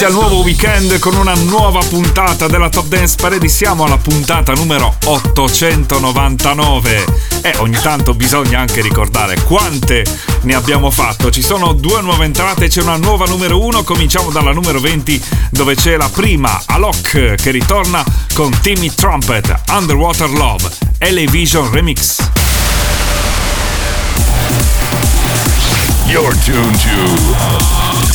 inizia il nuovo weekend con una nuova puntata della Top Dance Parade. Siamo alla puntata numero 899. E ogni tanto bisogna anche ricordare quante ne abbiamo fatto. Ci sono due nuove entrate, c'è una nuova numero 1. Cominciamo dalla numero 20, dove c'è la prima, Alok, che ritorna con Timmy Trumpet, Underwater Love, LA Vision Remix. You're tuned to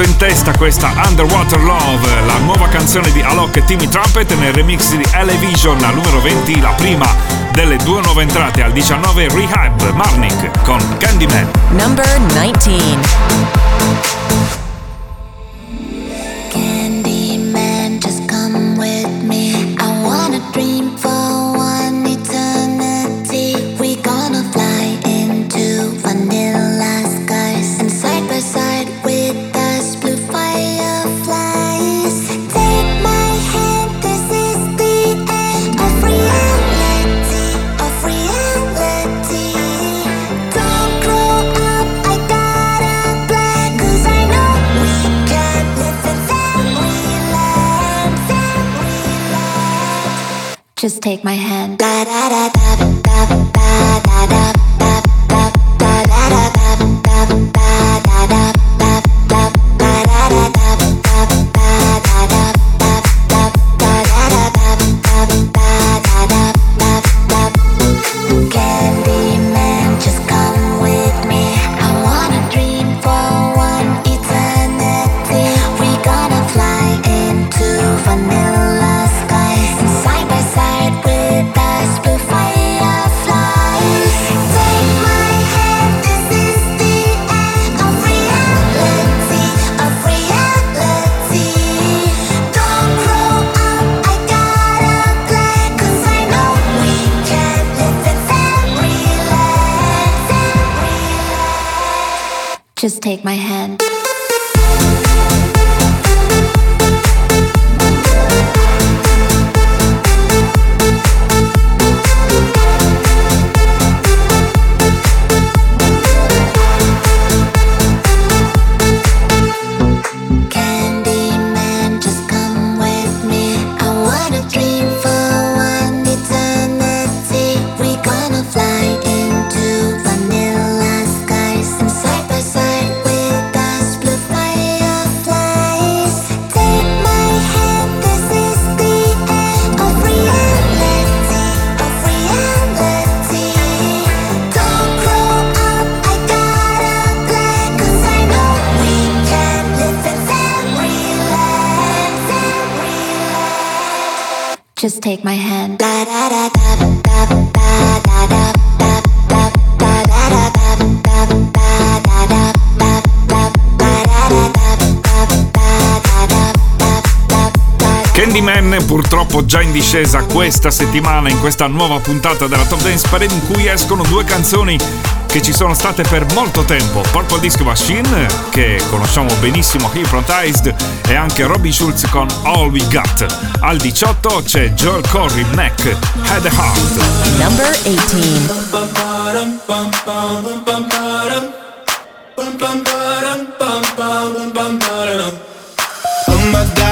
molto in testa questa Underwater Love, la nuova canzone di Alok e Timmy Trumpet nel remix di Elevision, la numero 20, la prima delle due nuove entrate al 19 Rehab Marnik con Candyman. Number 19 take my hand. Take my hand. Purtroppo già in discesa questa settimana in questa nuova puntata della Top Dance Parade in cui escono due canzoni che ci sono state per molto tempo. Purple Disco Machine, che conosciamo benissimo, Hypnotized, e anche Robbie Schulz con All We Got. Al 18 c'è Joel Corey, Neck, Head a Heart. Number 18.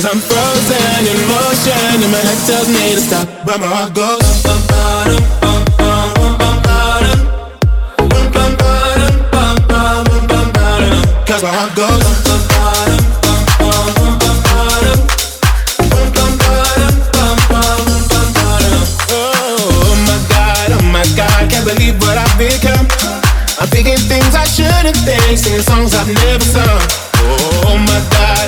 Cause I'm frozen in motion, and my head tells me to stop. But my heart goes. bum, bum, bum, bum, bum. Oh oh singing songs I've never sung. Oh my god,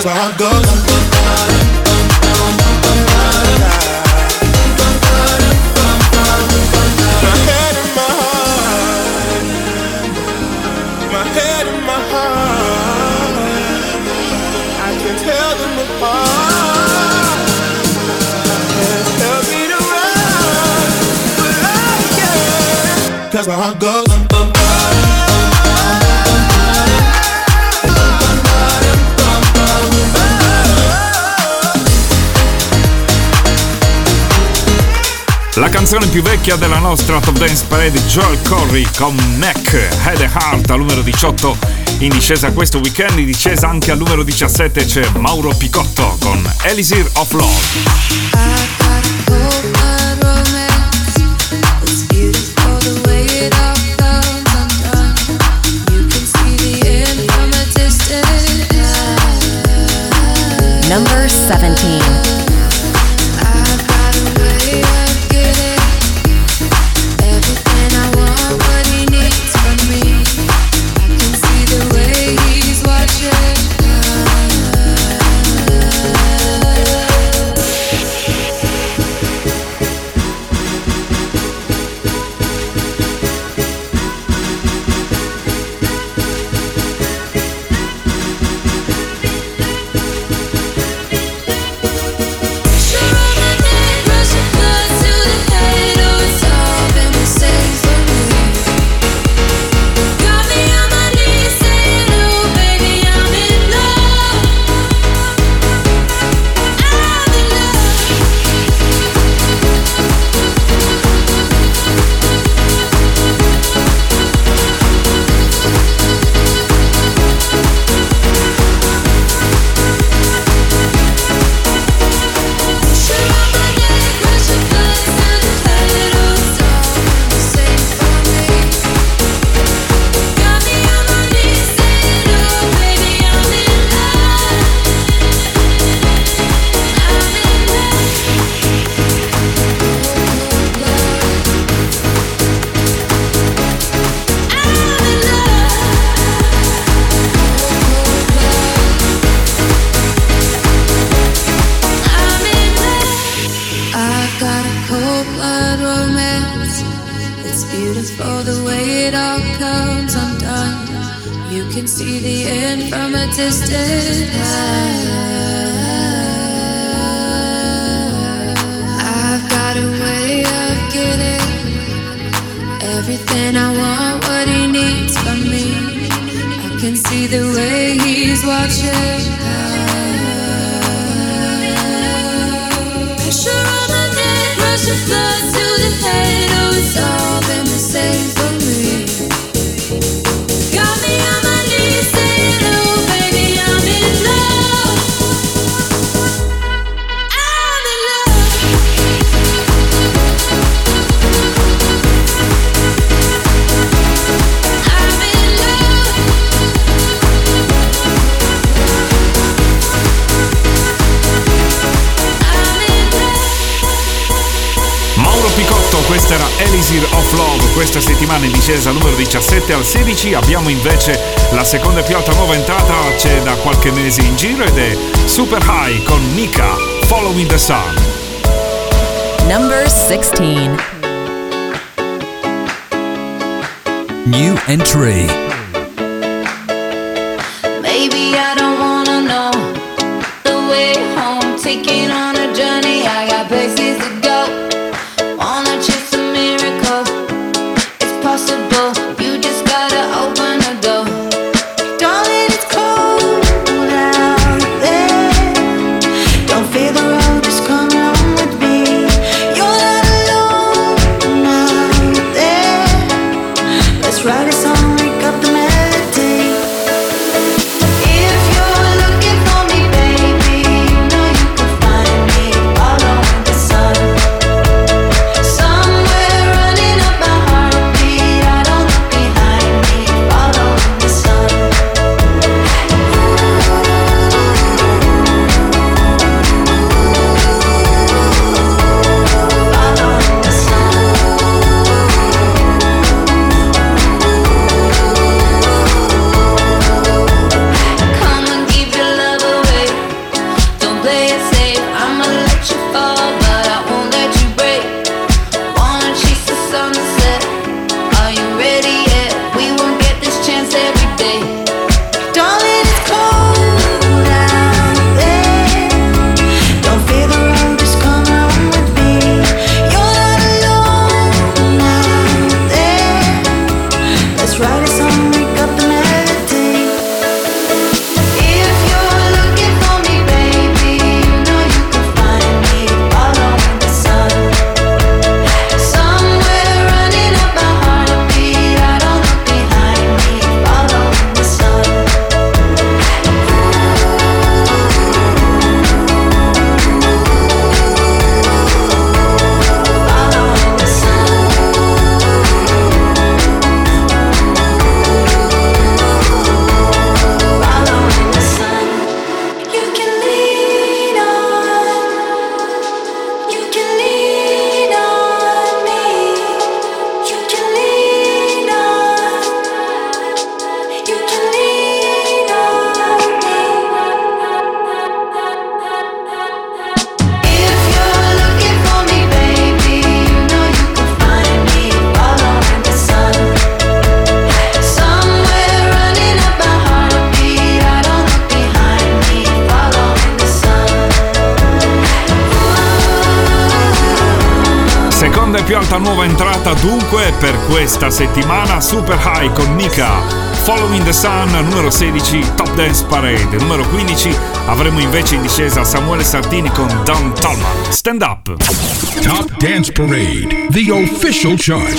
that's why I'm My head and my heart, my head and my heart. I can tell them apart. Cause where I go. La canzone più vecchia della nostra Top Dance Parade, Joel Corey con Neck, Head a Heart al numero 18. In discesa questo weekend, in discesa anche al numero 17 c'è Mauro Picotto con Elisir of Love. Number 17. 17 al 16 abbiamo invece la seconda più alta nuova entrata, c'è da qualche mese in giro ed è Super High con Nika, Following the Sun. Number 16 New entry settimana Super High con Mika. Following the Sun numero 16 Top Dance Parade, numero 15 avremo invece in discesa Samuele Santini con Don Tolman. Stand up. Top Dance Parade, the official chart.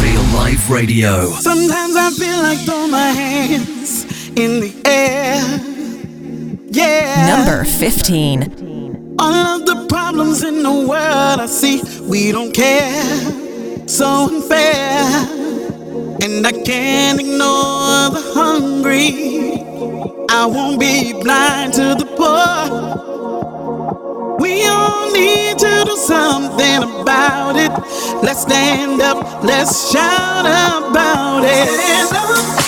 Real Life Radio. Sometimes I feel like throwing my hands in the air. Yeah. Number 15. All of the problems in the world I see, we don't care. so unfair, and I can't ignore the hungry. I won't be blind to the poor. We all need to do something about it. Let's stand up, let's shout about it.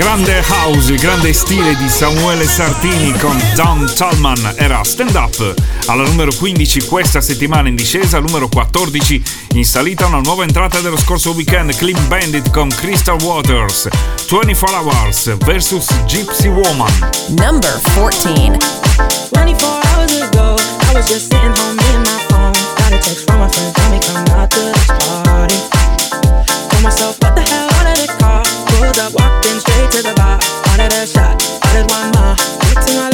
Grande house, il grande stile di Samuele Sartini con Don Talman era Stand Up. Alla numero 15 questa settimana in discesa, numero 14 in salita una nuova entrata dello scorso weekend, Clean Bandit con Crystal Waters, 24 Hours vs Gypsy Woman. Number 14. 24 hours ago, I was just sitting home in my phone. Got a text from my friend, tell me come out to this party. Told myself, what the hell, out of the car. Pulled up, walked straight to the bar. Ordered a shot, ordered one more. Looked to my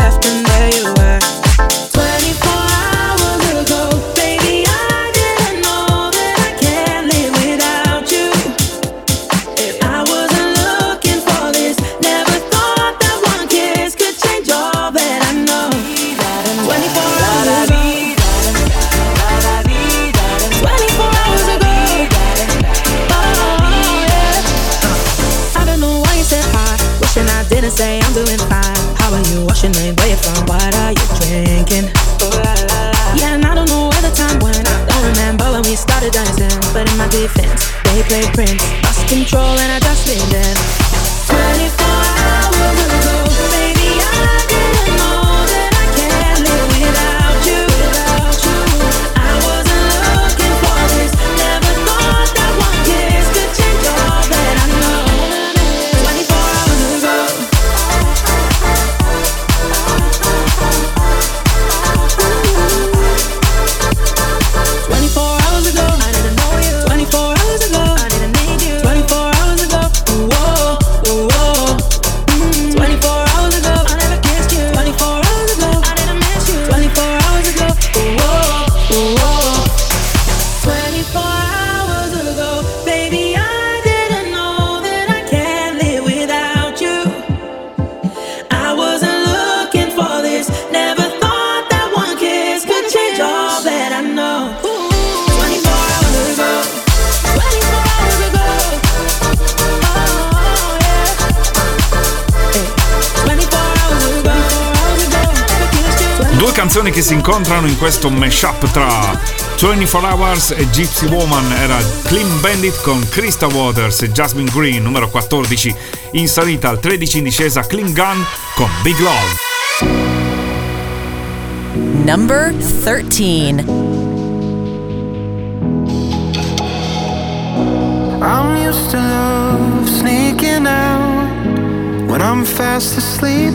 we. But in my defense, they played Prince. Lost control and I just leaned in. Canzoni che si incontrano in questo mashup tra 24 Hours e Gypsy Woman era Clean Bandit con Krista Waters e Jasmine Green, numero 14 in salita al 13 in discesa Clean Gun con Big Love. Number 13. I'm used to love sneaking out when I'm fast asleep.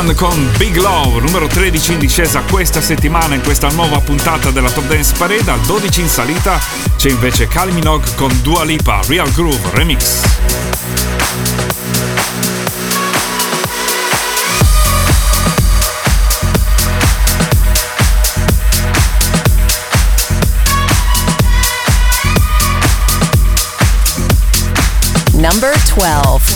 Gunn con Big Love, numero 13 in discesa questa settimana in questa nuova puntata della Top Dance Parade, al 12 in salita c'è invece Kylie Minogue con Dua Lipa, Real Groove Remix. number 12.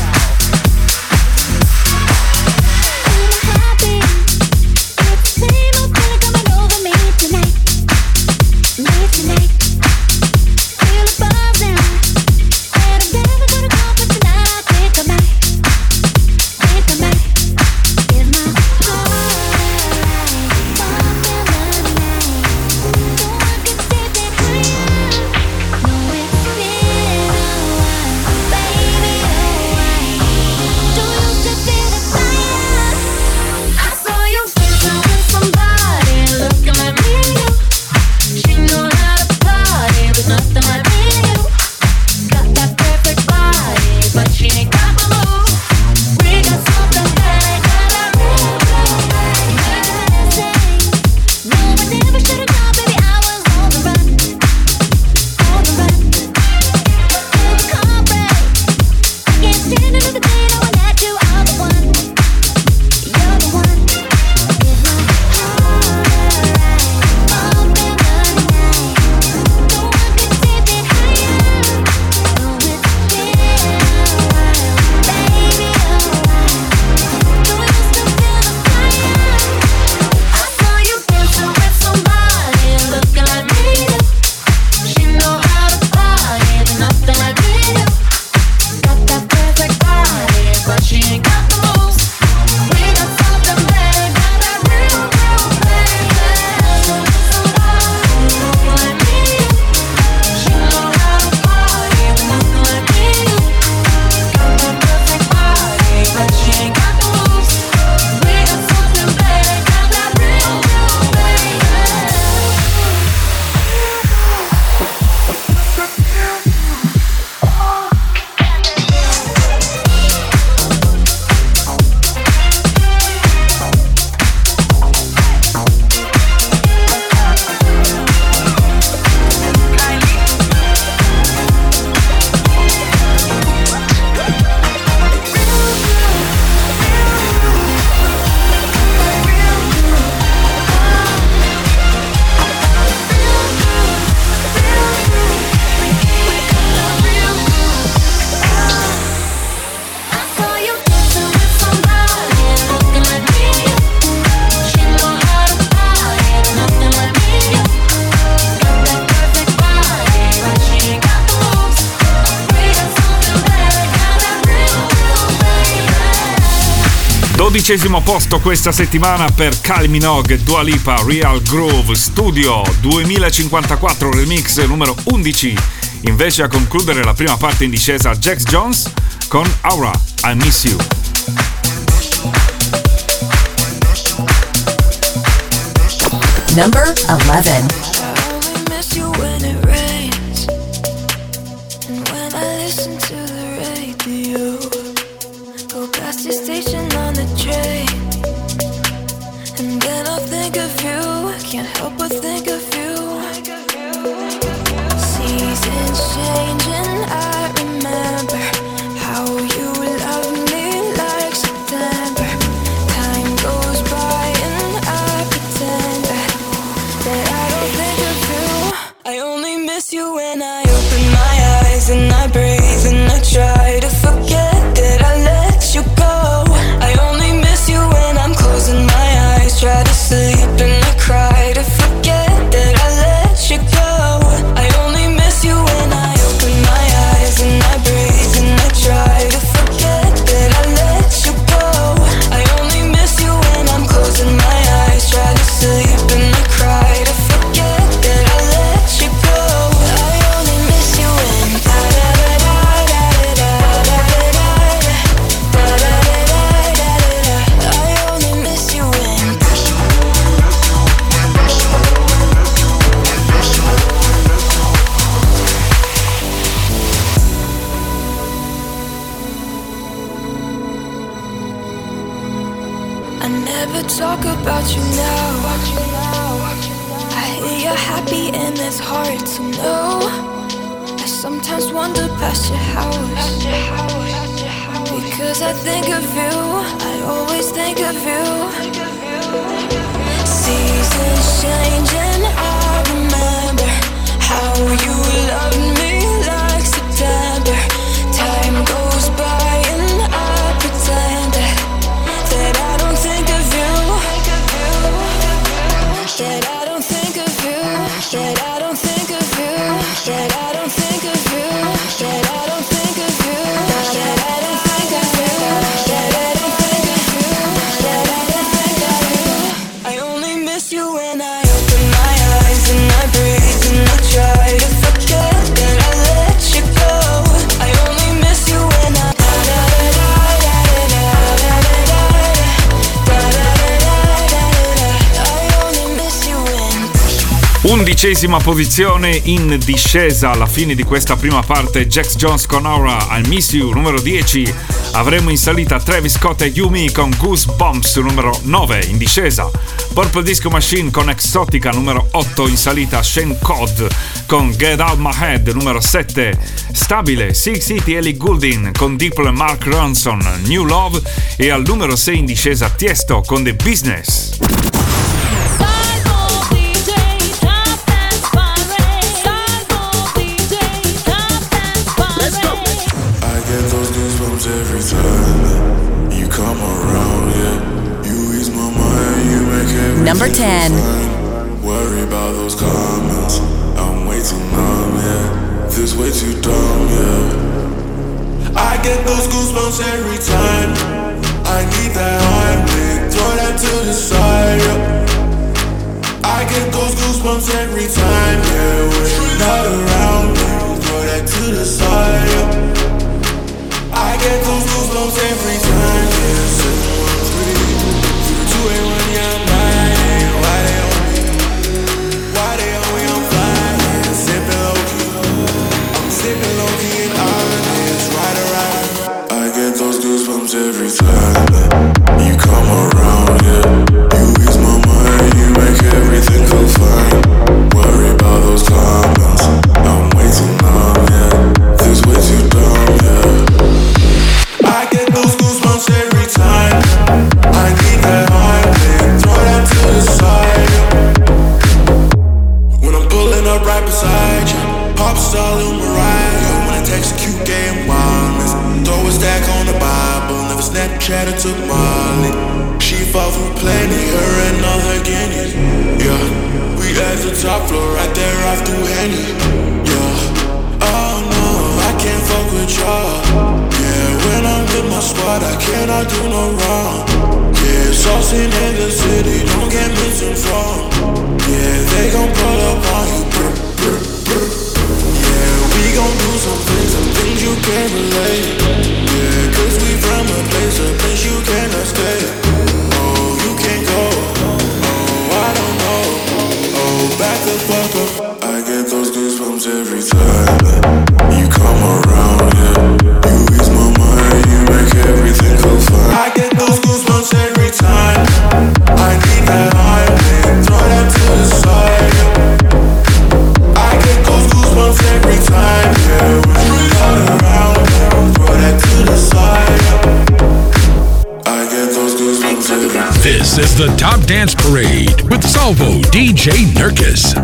dodicesimo posto questa settimana per Kylie Dua Lipa, Real Groove Studio 2054 remix numero 11. Invece a concludere la prima parte in discesa Jax Jones con Aura, I Miss You. Number 11 can't help but sometimes wander past your house. Because I think of you, I always think of you. Seasons change and I remember how you Undicesima posizione in discesa alla fine di questa prima parte. Jax Jones con Aura al Miss You numero 10 avremo in salita Travis Scott e Yumi con Goosebumps numero 9 in discesa. Purple Disco Machine con Exotica numero 8 in salita Shane Cod con Get Out My Head numero 7 stabile Six City Ellie Goulding con Diplo e Mark Ronson New Love. E al numero 6 in discesa Tiesto con The Business Number 10. Worry about those comments, I'm way too numb, yeah. This way too dumb, yeah. I get those goosebumps every time. I need that throw that to the side, yeah. I get those goosebumps every time, yeah. When you're not around me, throw that to the side, yeah. I get those goosebumps every time, yeah. Seven, one, three, zero, two, eight, one, yeah, pop star Lil Mariah. When I text a. Yo, cute game wildness, throw a stack on the Bible. Snapchat took Molly. She fought for plenty, her and all her guineas. Yeah, we at the top floor, right there off through Henny. Yeah, oh no, I can't fuck with y'all. Yeah, when I'm with my squad, I cannot do no wrong. Yeah, saucing in the city, don't get misinformed. Yeah, they gon' pull up on you. brr, brr, gon' do some things, some things you can't relate. Yeah, cause we from a place, a place you cannot stay. Oh, you can't go. Oh, I don't know. Oh, back the fuck up. I get those goosebumps every time you come around, Dance Parade with Salvo DJ Nurkis.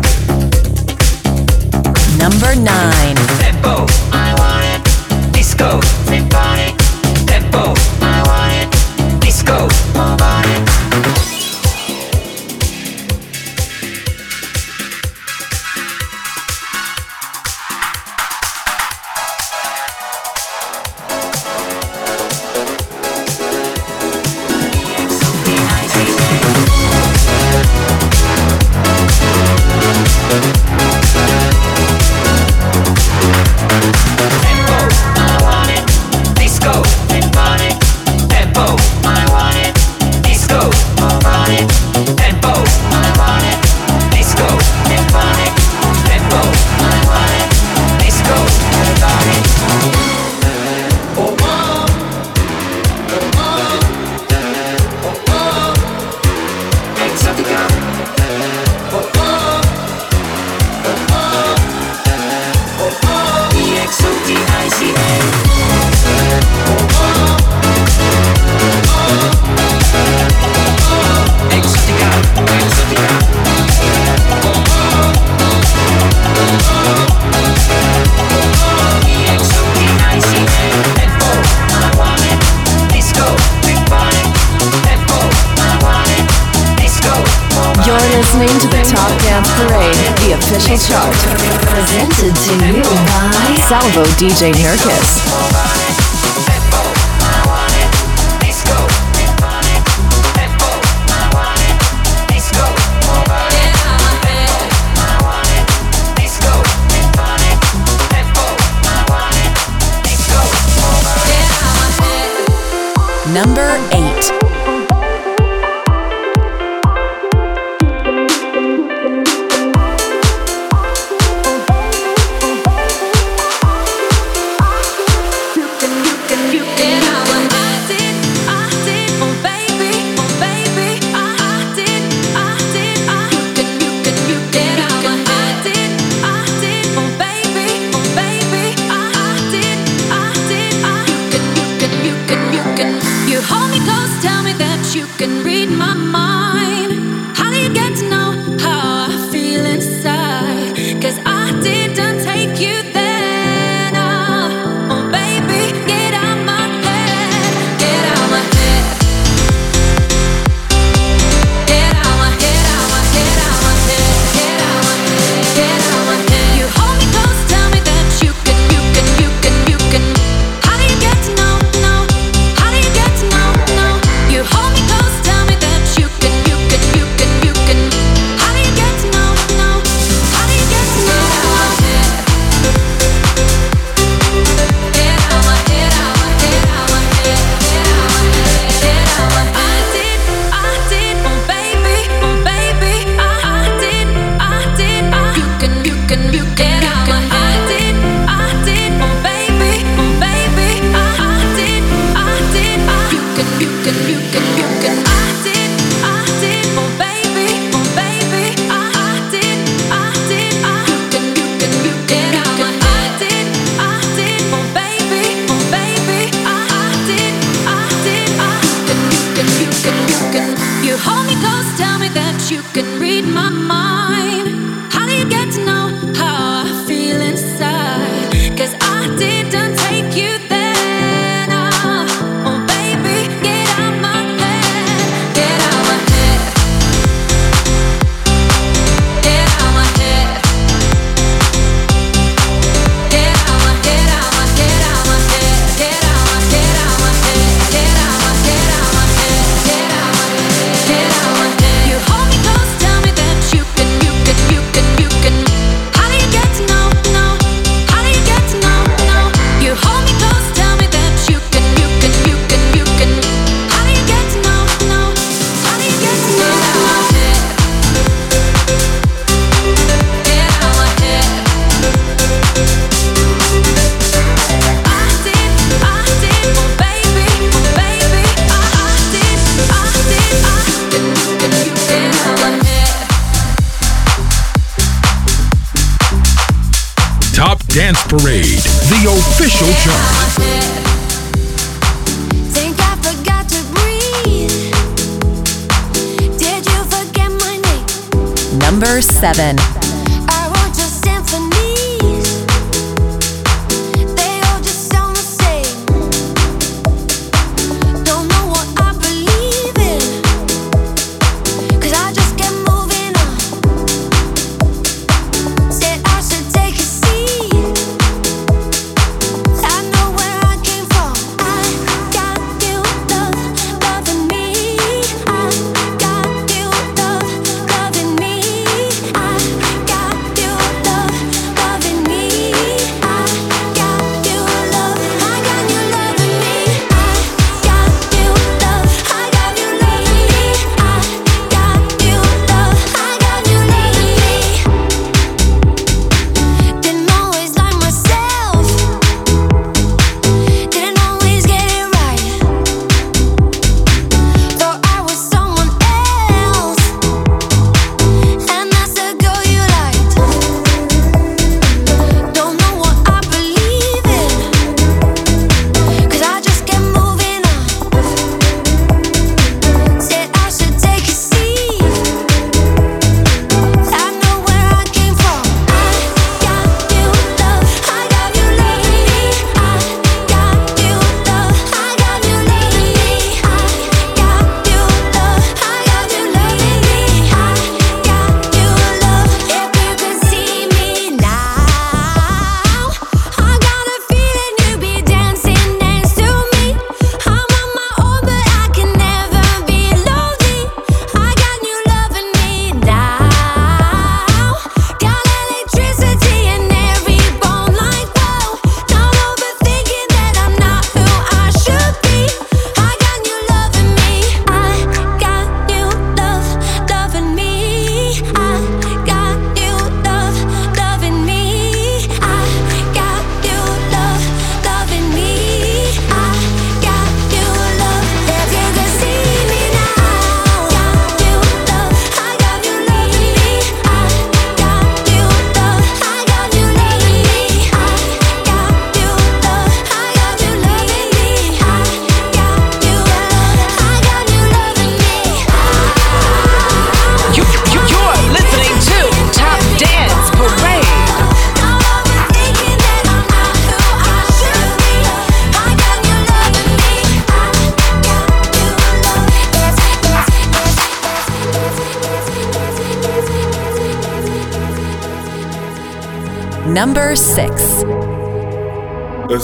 Number 9. Tempo, Parade, the official chart. Presented to you by Salvo DJ Nurkis. Number number seven.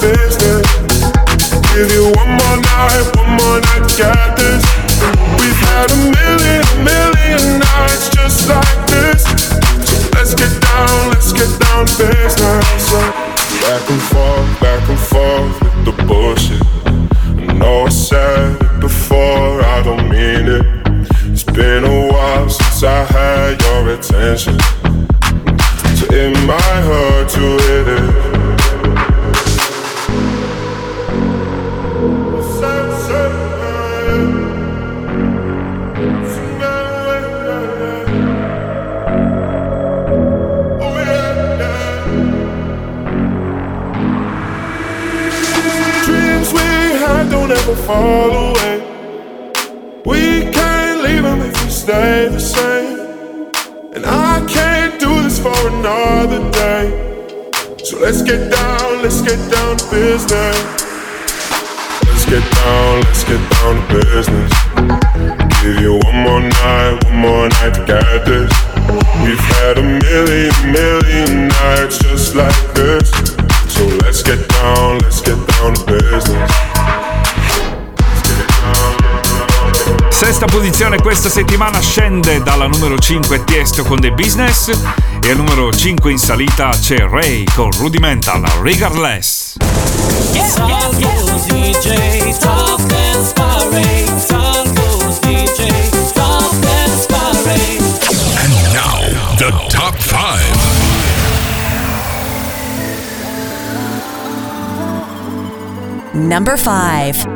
Business. Give you one more night, one more night get this. We've had a million, questa settimana scende dalla numero 5 Tiesto con The Business e al numero 5 in salita c'è Ray con Rudimental Regardless. Top dance parade. And now, the top five. Number 5.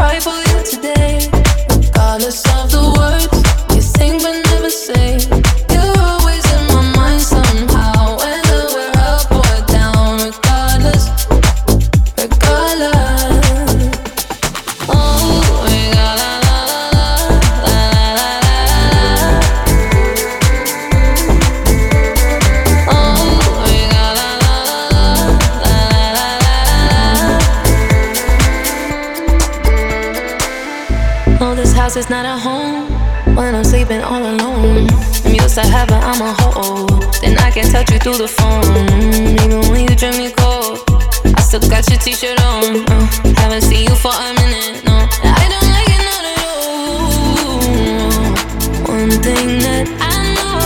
Probably through the phone. Even when you drink me cold, I still got your t shirt on. Uh, haven't seen you for a minute, no. I don't like it, not at all. One thing that I know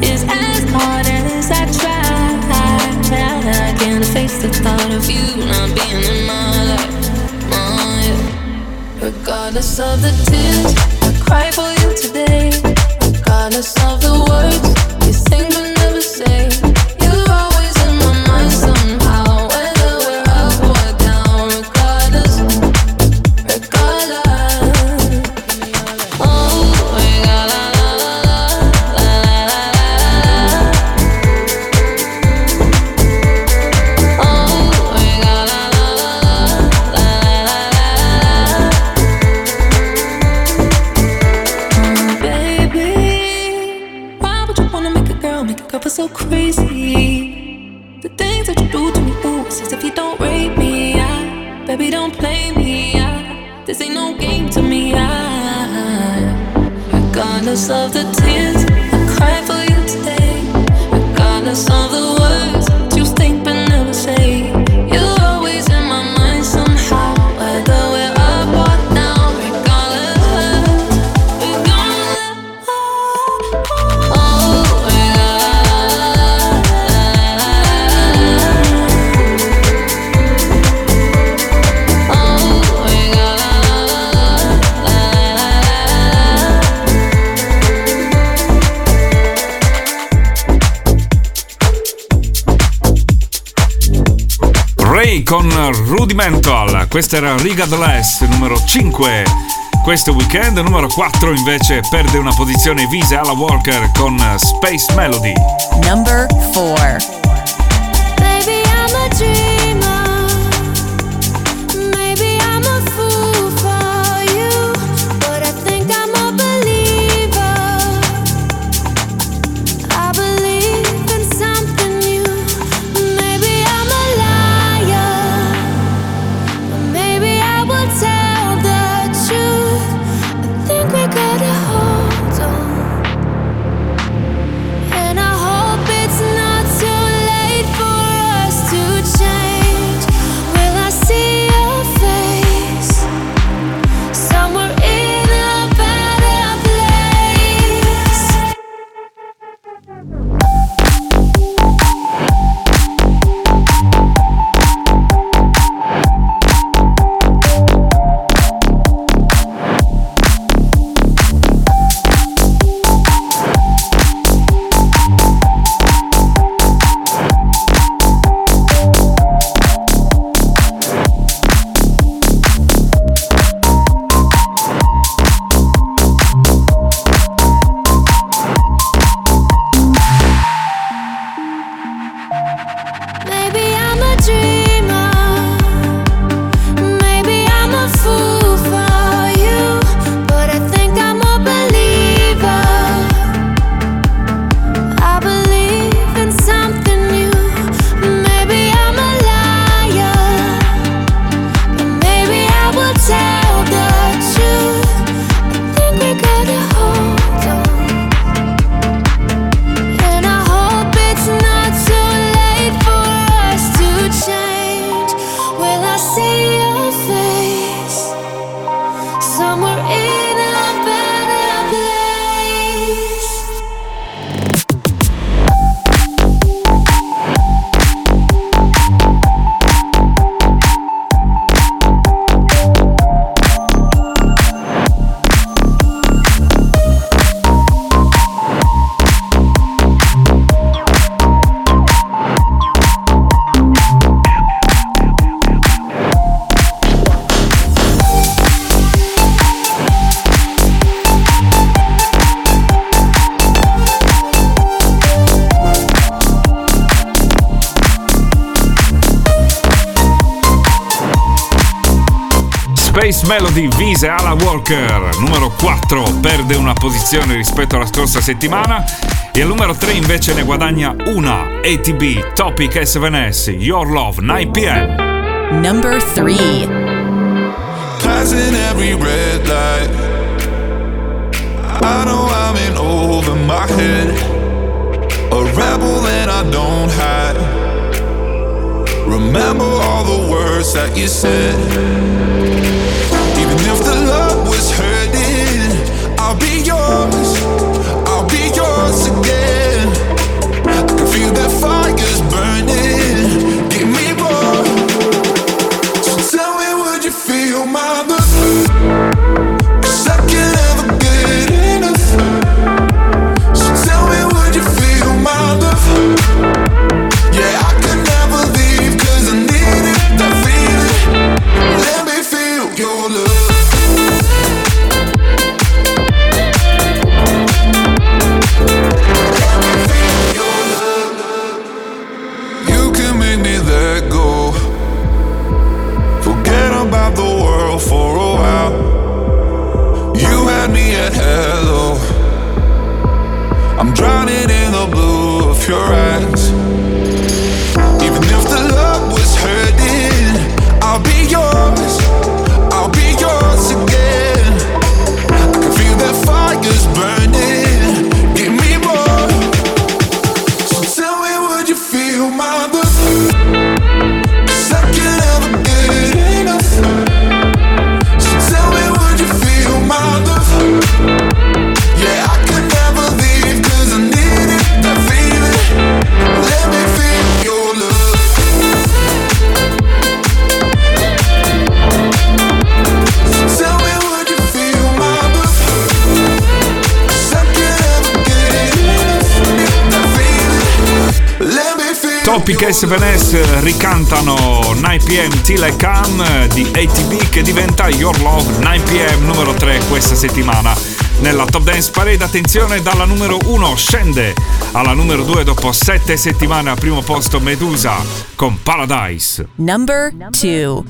is as hard as I try, I can't face the thought of you not being in my life. Oh, yeah. Regardless of the tears I cry for you today, regardless of the words you sing but never say, of the Instrumental, questa era Rigadless numero 5. Questo weekend numero 4 invece perde una posizione visa alla Walker con Space Melody. Number 4 Dance Melody Vise Alan Walker, numero 4 perde una posizione rispetto alla scorsa settimana. E al numero 3 invece ne guadagna una, ATB Topic S7S Your Love 9pm. Number 3 Passing every red light. I know I'm in over my head. A rebel that I don't hide. Remember all the words that you said. I'll be yours again. I can feel that fire's burning. Blaise ricantano 9pm Till I Come di ATB che diventa Your Love 9pm numero 3 questa settimana. Nella Top Dance Parade attenzione dalla numero 1 scende alla numero 2 dopo 7 settimane al primo posto Medusa con Paradise. Number 2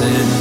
dancing.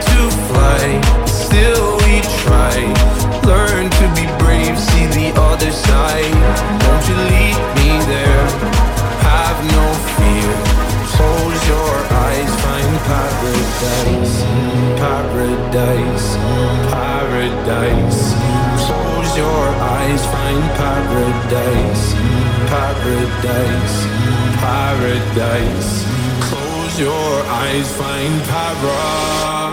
To fly, still we try. Learn to be brave, see the other side. Won't you lead me there? Have no fear. Close your eyes, find paradise, paradise, paradise. Close your eyes, find paradise, paradise, paradise. Close your eyes, find para.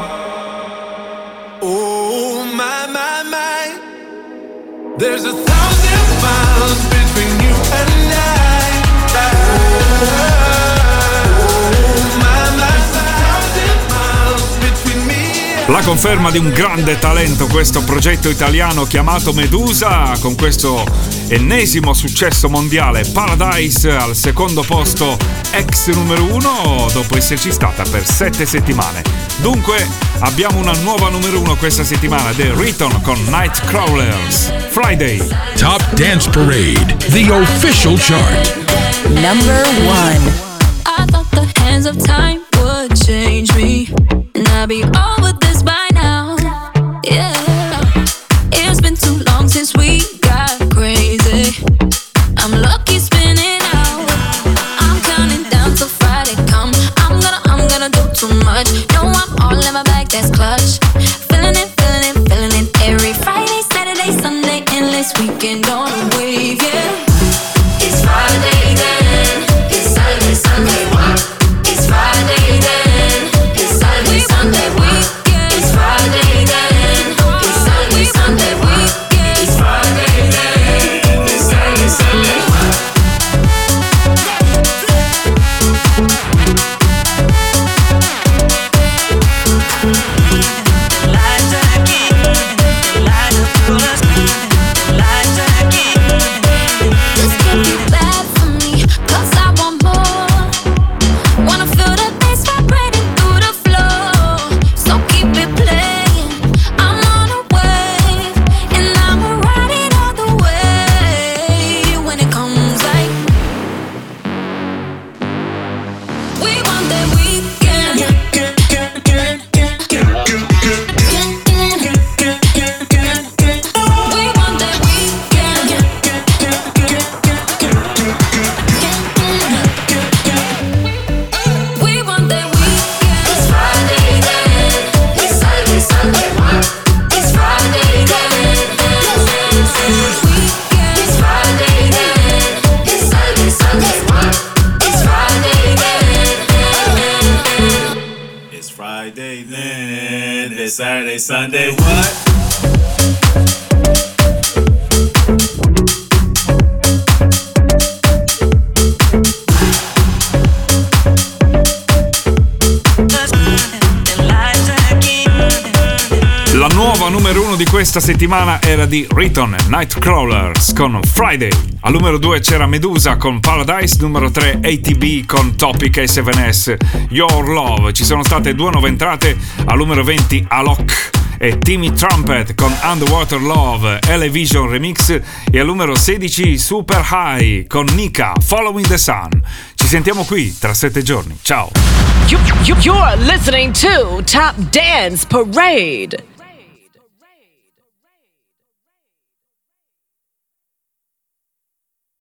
There's a thousand miles between you and I. La conferma di un grande talento questo progetto italiano chiamato Medusa con questo ennesimo successo mondiale Paradise al secondo posto ex numero uno dopo esserci stata per sette settimane. Dunque abbiamo una nuova numero uno questa settimana The Return con Nightcrawlers Friday. Top Dance Parade, the official chart. Number one. I thought the hands of time would change me, and I'd be over settimana era di Riton Nightcrawlers con Friday. Al numero 2 c'era Medusa con Paradise, numero 3 ATB con Topic A7S Your Love. Ci sono state due nuove entrate, al numero 20 Alok e Timmy Trumpet con Underwater Love, Elevision Remix e al numero 16 Super High con Nika Following the Sun. Ci sentiamo qui tra sette giorni. Ciao! You, you, you're listening to Top Dance Parade.